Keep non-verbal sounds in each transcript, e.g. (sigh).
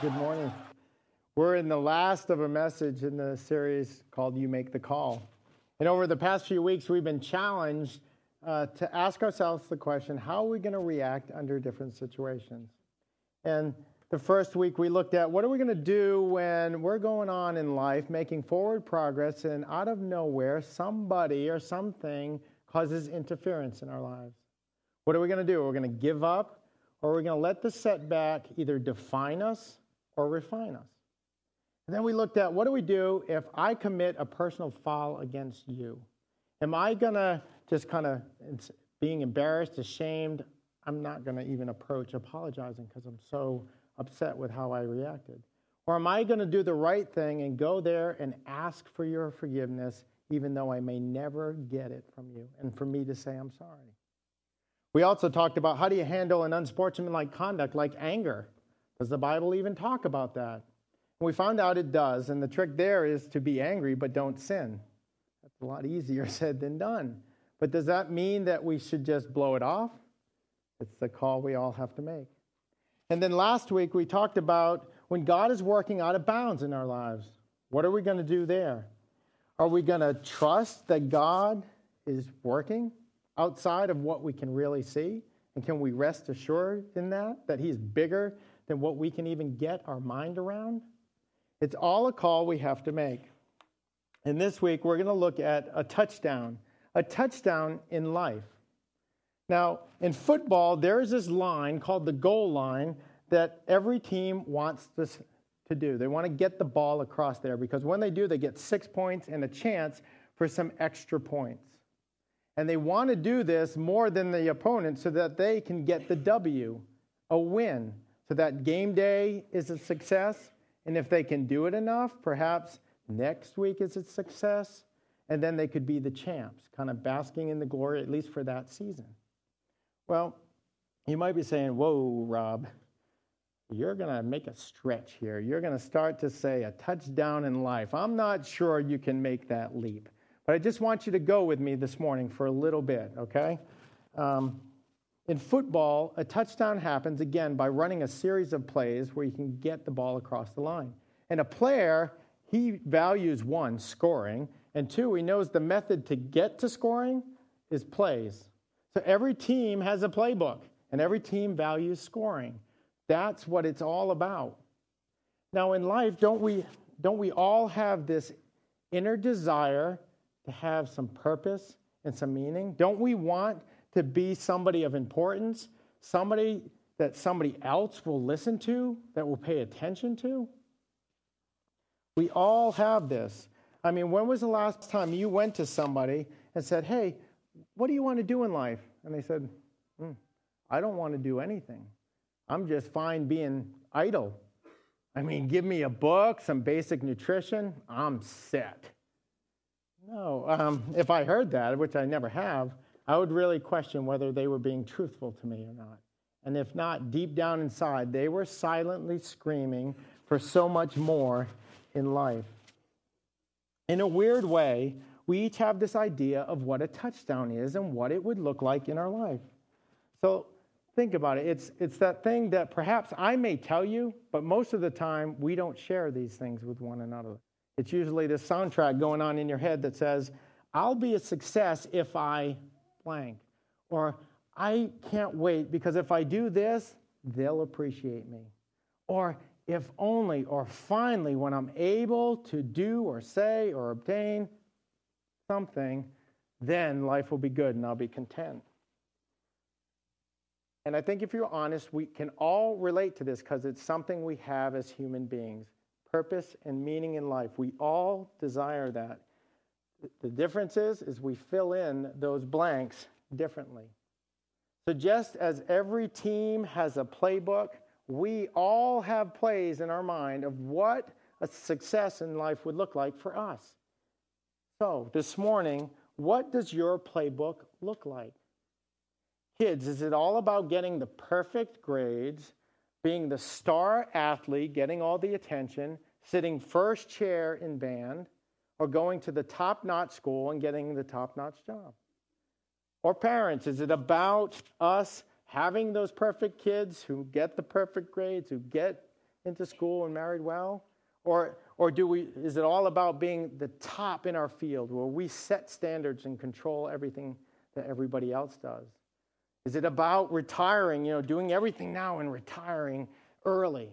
Good morning. We're in the last of a message in the series called You Make the Call. And over the past few weeks, we've been challenged uh, to ask ourselves the question how are we going to react under different situations? And the first week, we looked at what are we going to do when we're going on in life, making forward progress, and out of nowhere, somebody or something causes interference in our lives. What are we going to do? Are We're going to give up, or are we're going to let the setback either define us or refine us. And then we looked at what do we do if I commit a personal foul against you? Am I going to just kind of being embarrassed, ashamed? I'm not going to even approach apologizing because I'm so upset with how I reacted. Or am I going to do the right thing and go there and ask for your forgiveness, even though I may never get it from you, and for me to say I'm sorry? We also talked about how do you handle an unsportsmanlike conduct like anger? Does the Bible even talk about that? We found out it does, and the trick there is to be angry but don't sin. That's a lot easier (laughs) said than done. But does that mean that we should just blow it off? It's the call we all have to make. And then last week we talked about when God is working out of bounds in our lives. What are we going to do there? Are we going to trust that God is working outside of what we can really see? And can we rest assured in that, that He's bigger than what we can even get our mind around? It's all a call we have to make. And this week, we're going to look at a touchdown, a touchdown in life. Now, in football, there's this line called the goal line that every team wants this to do. They want to get the ball across there because when they do, they get six points and a chance for some extra points. And they want to do this more than the opponent so that they can get the W, a win, so that game day is a success. And if they can do it enough, perhaps next week is a success. And then they could be the champs, kind of basking in the glory, at least for that season. Well, you might be saying, Whoa, Rob, you're going to make a stretch here. You're going to start to say a touchdown in life. I'm not sure you can make that leap. But I just want you to go with me this morning for a little bit, okay? Um, in football, a touchdown happens again by running a series of plays where you can get the ball across the line. And a player, he values one, scoring, and two, he knows the method to get to scoring is plays. So every team has a playbook, and every team values scoring. That's what it's all about. Now, in life, don't we, don't we all have this inner desire to have some purpose and some meaning? Don't we want to be somebody of importance, somebody that somebody else will listen to, that will pay attention to? We all have this. I mean, when was the last time you went to somebody and said, Hey, what do you want to do in life? And they said, mm, I don't want to do anything. I'm just fine being idle. I mean, give me a book, some basic nutrition, I'm set. No, um, if I heard that, which I never have, I would really question whether they were being truthful to me or not. And if not, deep down inside, they were silently screaming for so much more in life. In a weird way, we each have this idea of what a touchdown is and what it would look like in our life. So think about it. It's, it's that thing that perhaps I may tell you, but most of the time we don't share these things with one another. It's usually this soundtrack going on in your head that says, I'll be a success if I blank. Or I can't wait because if I do this, they'll appreciate me. Or if only, or finally, when I'm able to do or say or obtain something, then life will be good and I'll be content. And I think if you're honest, we can all relate to this because it's something we have as human beings purpose and meaning in life. We all desire that. The difference is, is we fill in those blanks differently. So just as every team has a playbook, we all have plays in our mind of what a success in life would look like for us. So this morning, what does your playbook look like? Kids, is it all about getting the perfect grades, being the star athlete, getting all the attention, sitting first chair in band? Or going to the top notch school and getting the top notch job? Or parents, is it about us having those perfect kids who get the perfect grades, who get into school and married well? Or, or do we, is it all about being the top in our field where we set standards and control everything that everybody else does? Is it about retiring, you know, doing everything now and retiring early?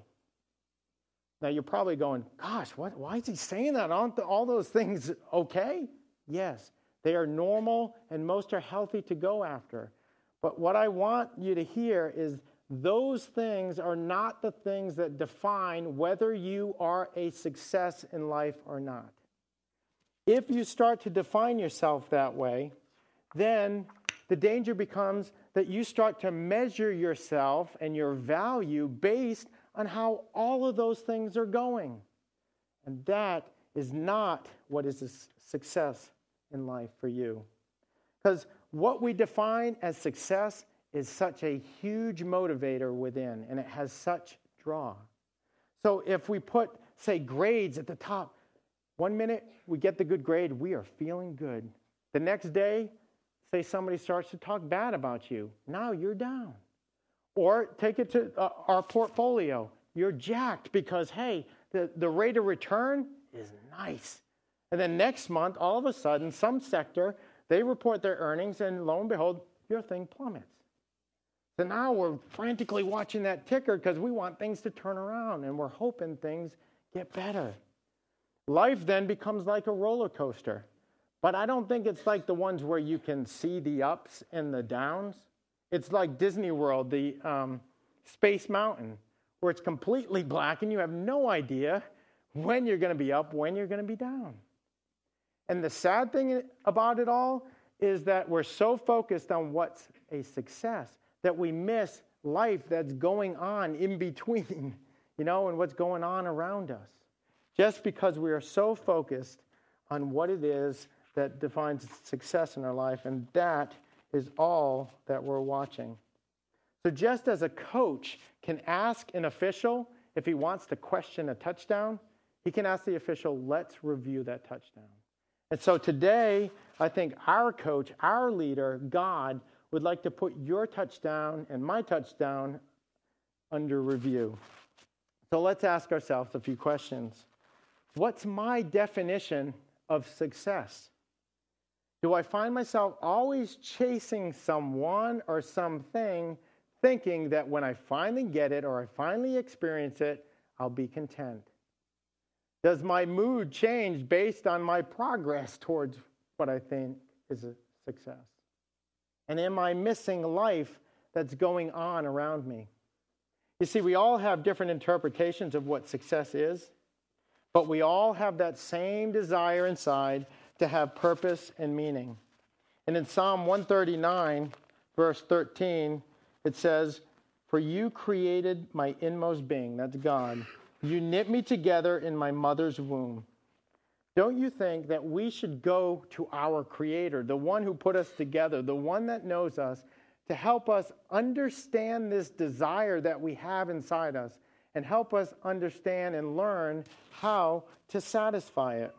Now you're probably going, gosh, what, why is he saying that? Aren't all those things okay? Yes, they are normal and most are healthy to go after. But what I want you to hear is those things are not the things that define whether you are a success in life or not. If you start to define yourself that way, then the danger becomes that you start to measure yourself and your value based on how all of those things are going. And that is not what is a success in life for you. Because what we define as success is such a huge motivator within, and it has such draw. So if we put, say, grades at the top, one minute we get the good grade, we are feeling good. The next day, say somebody starts to talk bad about you, now you're down. Or take it to uh, our portfolio. You're jacked because, hey, the, the rate of return is nice. And then next month, all of a sudden, some sector, they report their earnings, and lo and behold, your thing plummets. So now we're frantically watching that ticker because we want things to turn around and we're hoping things get better. Life then becomes like a roller coaster. But I don't think it's like the ones where you can see the ups and the downs. It's like Disney World, the um, Space Mountain, where it's completely black and you have no idea when you're going to be up, when you're going to be down. And the sad thing about it all is that we're so focused on what's a success that we miss life that's going on in between, (laughs) you know, and what's going on around us. Just because we are so focused on what it is that defines success in our life, and that is all that we're watching. So, just as a coach can ask an official if he wants to question a touchdown, he can ask the official, let's review that touchdown. And so today, I think our coach, our leader, God, would like to put your touchdown and my touchdown under review. So let's ask ourselves a few questions. What's my definition of success? Do I find myself always chasing someone or something, thinking that when I finally get it or I finally experience it, I'll be content? Does my mood change based on my progress towards what I think is a success? And am I missing life that's going on around me? You see, we all have different interpretations of what success is, but we all have that same desire inside to have purpose and meaning. And in Psalm 139, verse 13, it says, For you created my inmost being, that's God you knit me together in my mother's womb. Don't you think that we should go to our Creator, the one who put us together, the one that knows us, to help us understand this desire that we have inside us and help us understand and learn how to satisfy it?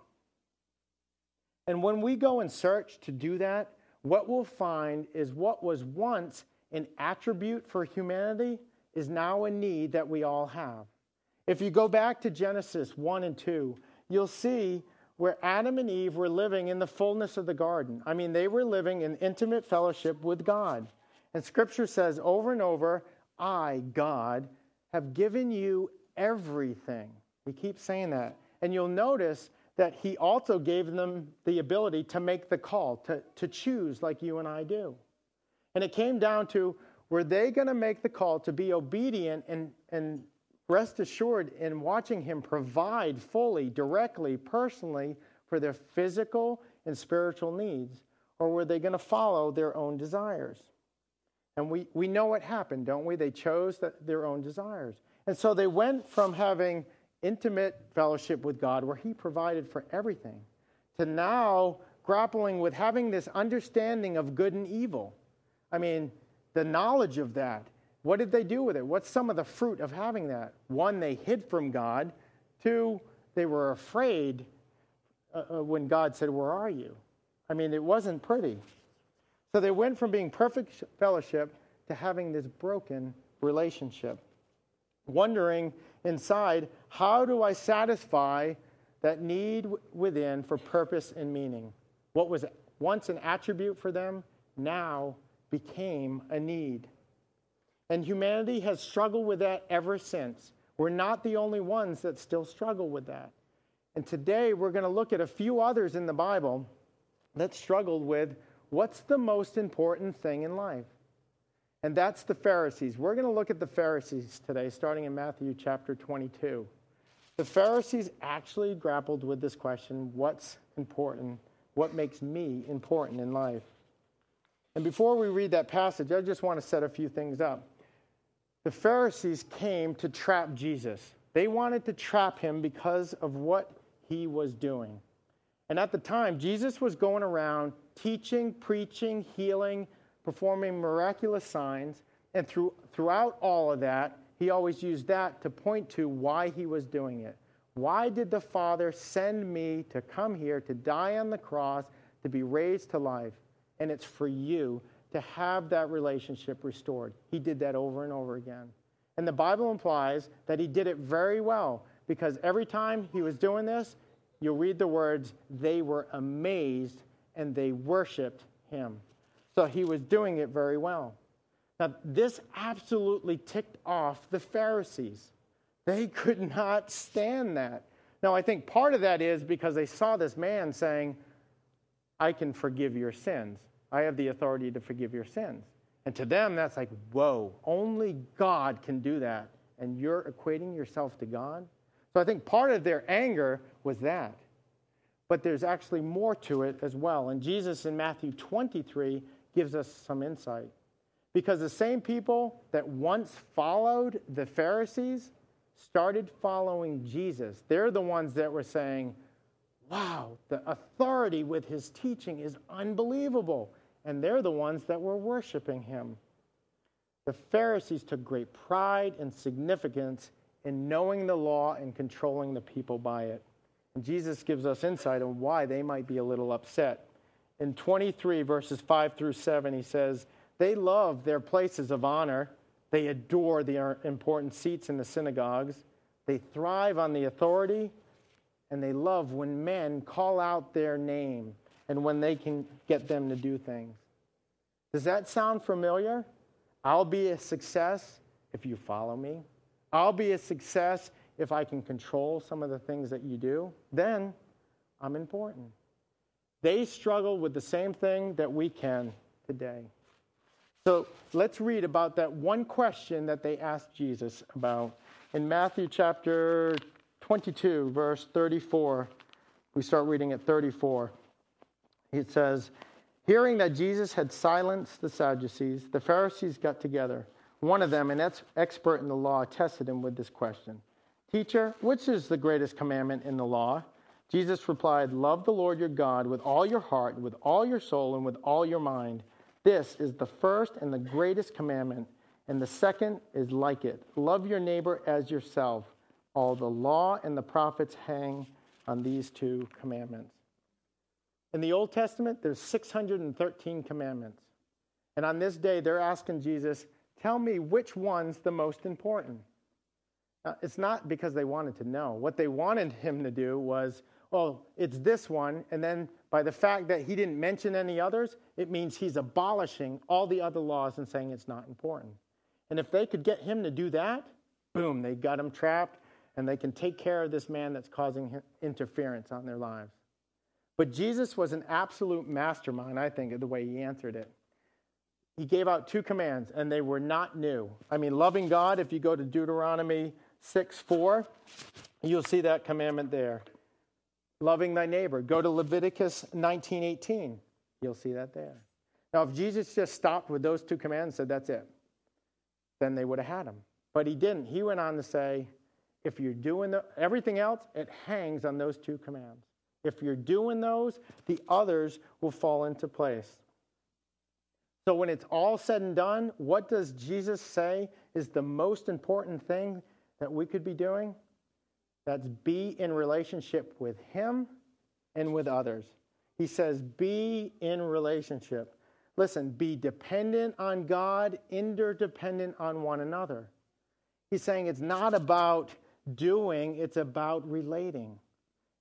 And when we go and search to do that, what we'll find is what was once an attribute for humanity is now a need that we all have. If you go back to Genesis 1 and 2, you'll see where Adam and Eve were living in the fullness of the garden. I mean, they were living in intimate fellowship with God. And scripture says over and over, I, God, have given you everything. He keeps saying that. And you'll notice that he also gave them the ability to make the call, to, to choose like you and I do. And it came down to were they going to make the call to be obedient and, and rest assured in watching Him provide fully, directly, personally for their physical and spiritual needs? Or were they going to follow their own desires? And we, we know what happened, don't we? They chose the, their own desires. And so they went from having intimate fellowship with God, where He provided for everything, to now grappling with having this understanding of good and evil. I mean, the knowledge of that what did they do with it? What's some of the fruit of having that? One, they hid from God. Two, they were afraid uh, uh, when God said, Where are you? I mean, it wasn't pretty. So they went from being perfect fellowship to having this broken relationship. Wondering inside, how do I satisfy that need within for purpose and meaning? What was once an attribute for them now became a need. And humanity has struggled with that ever since. We're not the only ones that still struggle with that. And today we're going to look at a few others in the Bible that struggled with what's the most important thing in life? And that's the Pharisees. We're going to look at the Pharisees today, starting in Matthew chapter 22. The Pharisees actually grappled with this question what's important? What makes me important in life? And before we read that passage, I just want to set a few things up. The Pharisees came to trap Jesus. They wanted to trap him because of what he was doing. And at the time, Jesus was going around teaching, preaching, healing, performing miraculous signs. And through, throughout all of that, he always used that to point to why he was doing it. Why did the Father send me to come here to die on the cross, to be raised to life? And it's for you to have that relationship restored. He did that over and over again. And the Bible implies that he did it very well because every time he was doing this, you'll read the words, they were amazed and they worshiped him. So he was doing it very well. Now, this absolutely ticked off the Pharisees. They could not stand that. Now, I think part of that is because they saw this man saying, I can forgive your sins. I have the authority to forgive your sins. And to them, that's like, whoa, only God can do that. And you're equating yourself to God? So I think part of their anger was that. But there's actually more to it as well. And Jesus in Matthew 23 gives us some insight. Because the same people that once followed the Pharisees started following Jesus. They're the ones that were saying, wow, the authority with his teaching is unbelievable. And they're the ones that were worshiping him. The Pharisees took great pride and significance in knowing the law and controlling the people by it. And Jesus gives us insight on why they might be a little upset. In 23, verses 5 through 7, he says, They love their places of honor. They adore the important seats in the synagogues. They thrive on the authority and they love when men call out their name and when they can get them to do things. Does that sound familiar? I'll be a success if you follow me. I'll be a success if I can control some of the things that you do. Then I'm important. They struggle with the same thing that we can today. So let's read about that one question that they asked Jesus about in Matthew chapter 22, verse 34. We start reading at 34. It says, Hearing that Jesus had silenced the Sadducees, the Pharisees got together. One of them, an expert in the law, tested him with this question Teacher, which is the greatest commandment in the law? Jesus replied, Love the Lord your God with all your heart, with all your soul, and with all your mind. This is the first and the greatest commandment, and the second is like it love your neighbor as yourself. All the law and the prophets hang on these two commandments. In the Old Testament, there's 613 commandments. And on this day, they're asking Jesus, tell me which one's the most important. Now, it's not because they wanted to know. What they wanted him to do was, oh, it's this one. And then by the fact that he didn't mention any others, it means he's abolishing all the other laws and saying it's not important. And if they could get him to do that, boom, they got him trapped and they can take care of this man that's causing interference on their lives. But Jesus was an absolute mastermind, I think, of the way he answered it. He gave out two commands, and they were not new. I mean, loving God, if you go to Deuteronomy 6 4, you'll see that commandment there. Loving thy neighbor. Go to Leviticus 19 18. You'll see that there. Now, if Jesus just stopped with those two commands and said, that's it, then they would have had him. But he didn't. He went on to say, if you're doing the, everything else, it hangs on those two commands. If you're doing those, the others will fall into place. So when it's all said and done, what does Jesus say is the most important thing that we could be doing? That's be in relationship with Him and with others. He says, be in relationship. Listen, be dependent on God, interdependent on one another. He's saying it's not about doing, it's about relating.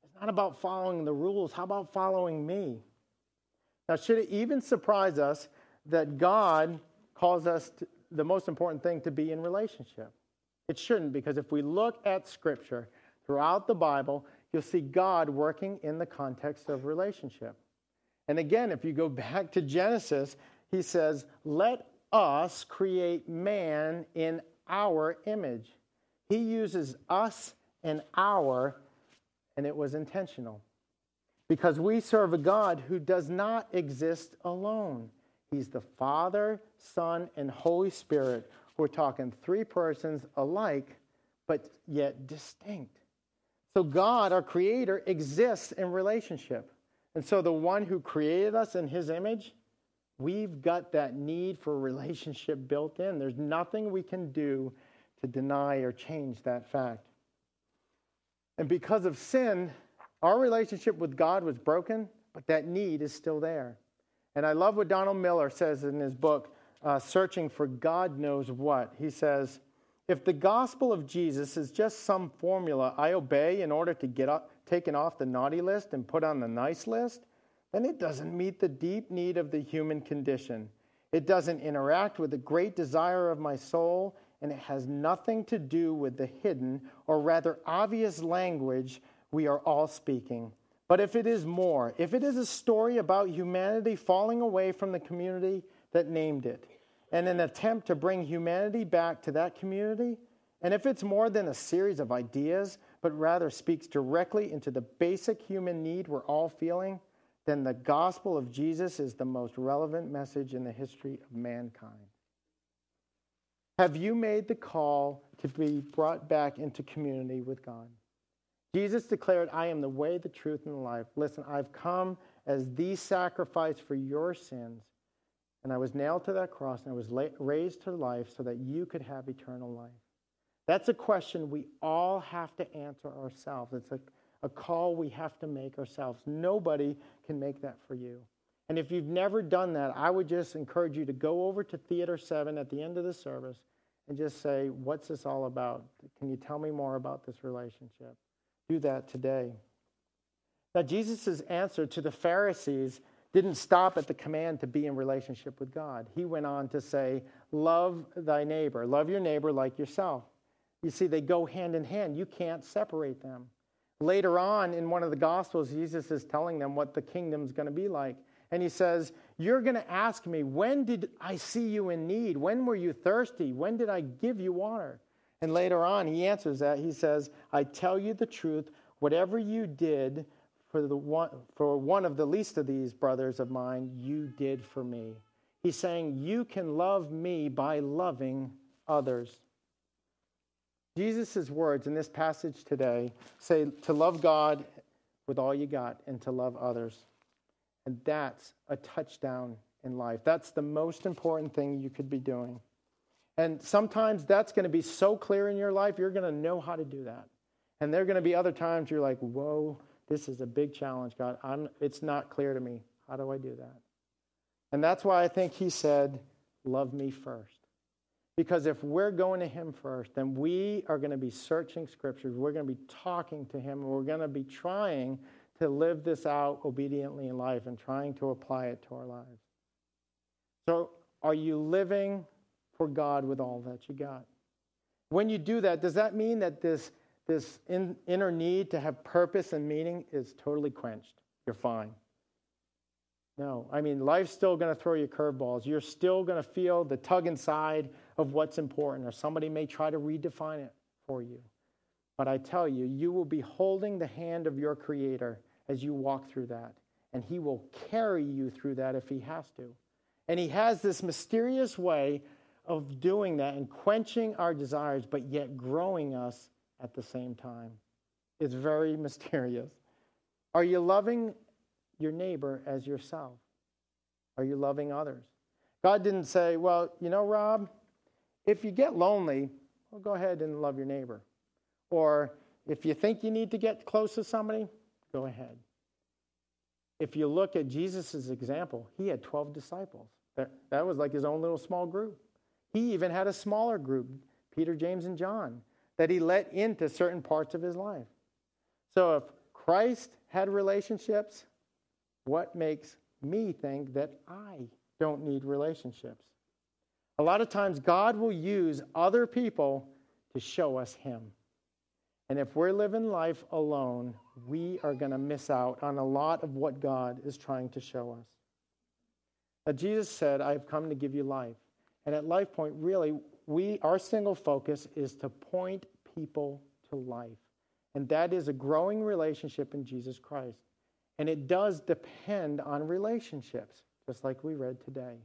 It's not about following the rules. How about following me? Now, should it even surprise us that God calls us to, the most important thing to be in relationship? It shouldn't, because if we look at Scripture throughout the Bible, you'll see God working in the context of relationship. And again, if you go (laughs) back to Genesis, he says, Let us create man in our image. He uses us and our, and it was intentional. Because we serve a God who does not exist alone. He's the Father, Son, and Holy Spirit. We're talking three persons alike, but yet distinct. So God, our Creator, exists in relationship. And so the one who created us in His image, we've got that need for relationship built in. There's nothing we can do to deny or change that fact. And because of sin, our relationship with God was broken, but that need is still there. And I love what Donald Miller says in his book, uh, Searching for God Knows What. He says, If the gospel of Jesus is just some formula I obey in order to get up, taken off the naughty list and put on the nice list, then it doesn't meet the deep need of the human condition. It doesn't interact with the great desire of my soul, and it has nothing to do with the hidden, or rather obvious language we are all speaking. But if it is more, if it is a story about humanity falling away from the community that named it, and an attempt to bring humanity back to that community, and if it's more than a series of ideas, but rather speaks directly into the basic human need we're all feeling, then the gospel of Jesus is the most relevant message in the history of mankind. Have you made the call to be brought back into community with God? Jesus declared, I am the way, the truth, and the life. Listen, I've come as the sacrifice for your sins, and I was nailed to that cross, and I was raised to life so that you could have eternal life. That's a question we all have to answer ourselves. It's a, a call we have to make ourselves. Nobody can make that for you. And if you've never done that, I would just encourage you to go over to Theater 7 at the end of the service and just say, What's this all about? Can you tell me more about this relationship? do that today. Now, Jesus' answer to the Pharisees didn't stop at the command to be in relationship with God. He went on to say, Love thy neighbor, love your neighbor like yourself. You see, they go hand in hand. You can't separate them. Later on in one of the Gospels, Jesus is telling them what the kingdom's going to be like. And he says, You're going to ask me, When did I see you in need? When were you thirsty? When did I give you water? And later on, he answers that. He says, I tell you the truth, whatever you did for, the one, for one of the least of these brothers of mine, you did for me. He's saying, You can love me by loving others. Jesus' words in this passage today say to love God with all you got and to love others. And that's a touchdown in life. That's the most important thing you could be doing. And sometimes that's going to be so clear in your life, you're going to know how to do that. And there are going to be other times you're like, whoa, this is a big challenge, God. I'm, it's not clear to me. How do I do that? And that's why I think he said, love me first. Because if we're going to him first, then we are going to be searching scriptures. We're going to be talking to him, and we're going to be trying to live this out obediently in life and trying to apply it to our lives. So, are you living for God with all that you got. When you do that, does that mean that this, this in, inner need to have purpose and meaning is totally quenched? You're fine. No, I mean, life's still going to throw you curveballs. You're still going to feel the tug inside of what's important, or somebody may try to redefine it for you. But I tell you, you will be holding the hand of your Creator as you walk through that, and He will carry you through that if He has to. And He has this mysterious way of doing that and quenching our desires, but yet growing us at the same time. It's very (laughs) mysterious. Are you loving your neighbor as yourself? Are you loving others? God didn't say, well, you know, Rob, if you get lonely, well, go ahead and love your neighbor. Or if you think you need to get close to somebody, go ahead. If you look at Jesus' example, he had 12 disciples. That, that was like his own little small group. He even had a smaller group, Peter, James, and John, that he let into certain parts of his life. So if Christ had relationships, what makes me think that I don't need relationships? A lot of times, God will use other people to show us Him. And if we're living life alone, we are going to miss out on a lot of what God is trying to show us. Now, Jesus said, I have come to give you life. And at Life Point, really, we, our single focus is to point people to life. And that is a growing relationship in Jesus Christ. And it does depend on relationships, just like we read today.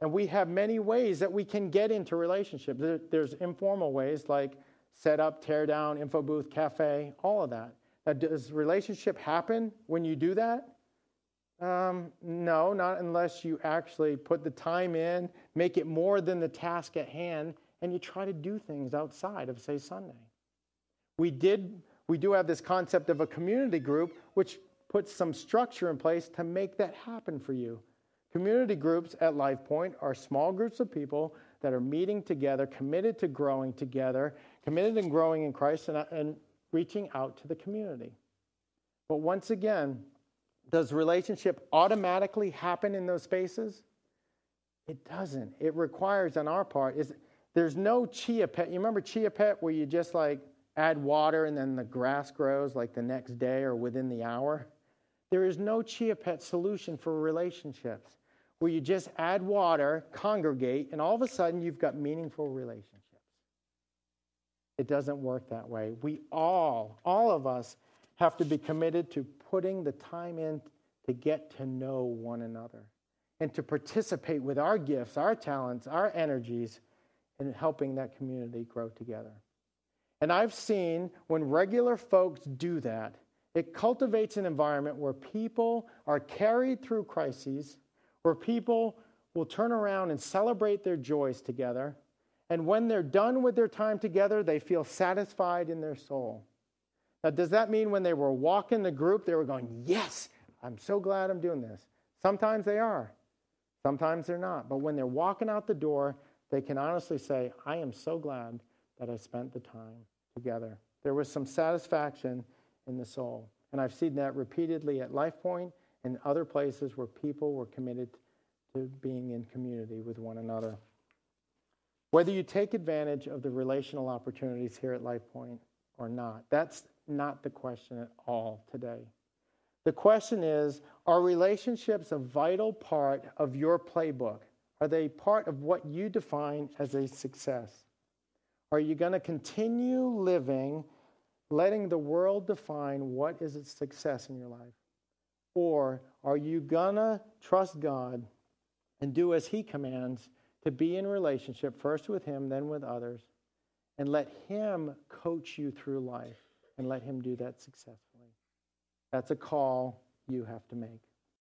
And we have many ways that we can get into relationships. There's informal ways like set up, tear down, info booth, cafe, all of that. Now, does relationship happen when you do that? Um, no, not unless you actually put the time in, make it more than the task at hand, and you try to do things outside of, say, Sunday. We did, we do have this concept of a community group, which puts some structure in place to make that happen for you. Community groups at LifePoint are small groups of people that are meeting together, committed to growing together, committed and growing in Christ, and, and reaching out to the community. But once again, does relationship automatically happen in those spaces? It doesn't. It requires on our part is there's no chia pet. You remember chia pet where you just like add water and then the grass grows like the next day or within the hour? There is no chia pet solution for relationships where you just add water, congregate, and all of a sudden you've got meaningful relationships. It doesn't work that way. We all, all of us, have to be committed to putting the time in to get to know one another and to participate with our gifts, our talents, our energies in helping that community grow together. And I've seen when regular folks do that, it cultivates an environment where people are carried through crises, where people will turn around and celebrate their joys together. And when they're done with their time together, they feel satisfied in their soul. Now, does that mean when they were walking the group, they were going, Yes, I'm so glad I'm doing this? Sometimes they are, sometimes they're not. But when they're walking out the door, they can honestly say, I am so glad that I spent the time together. There was some satisfaction in the soul. And I've seen that repeatedly at LifePoint and other places where people were committed to being in community with one another. Whether you take advantage of the relational opportunities here at LifePoint or not, that's not the question at all today. The question is Are relationships a vital part of your playbook? Are they part of what you define as a success? Are you going to continue living, letting the world define what is a success in your life? Or are you going to trust God and do as He commands to be in relationship, first with Him, then with others, and let Him coach you through life? And let Him do that successfully. That's a call you have to make.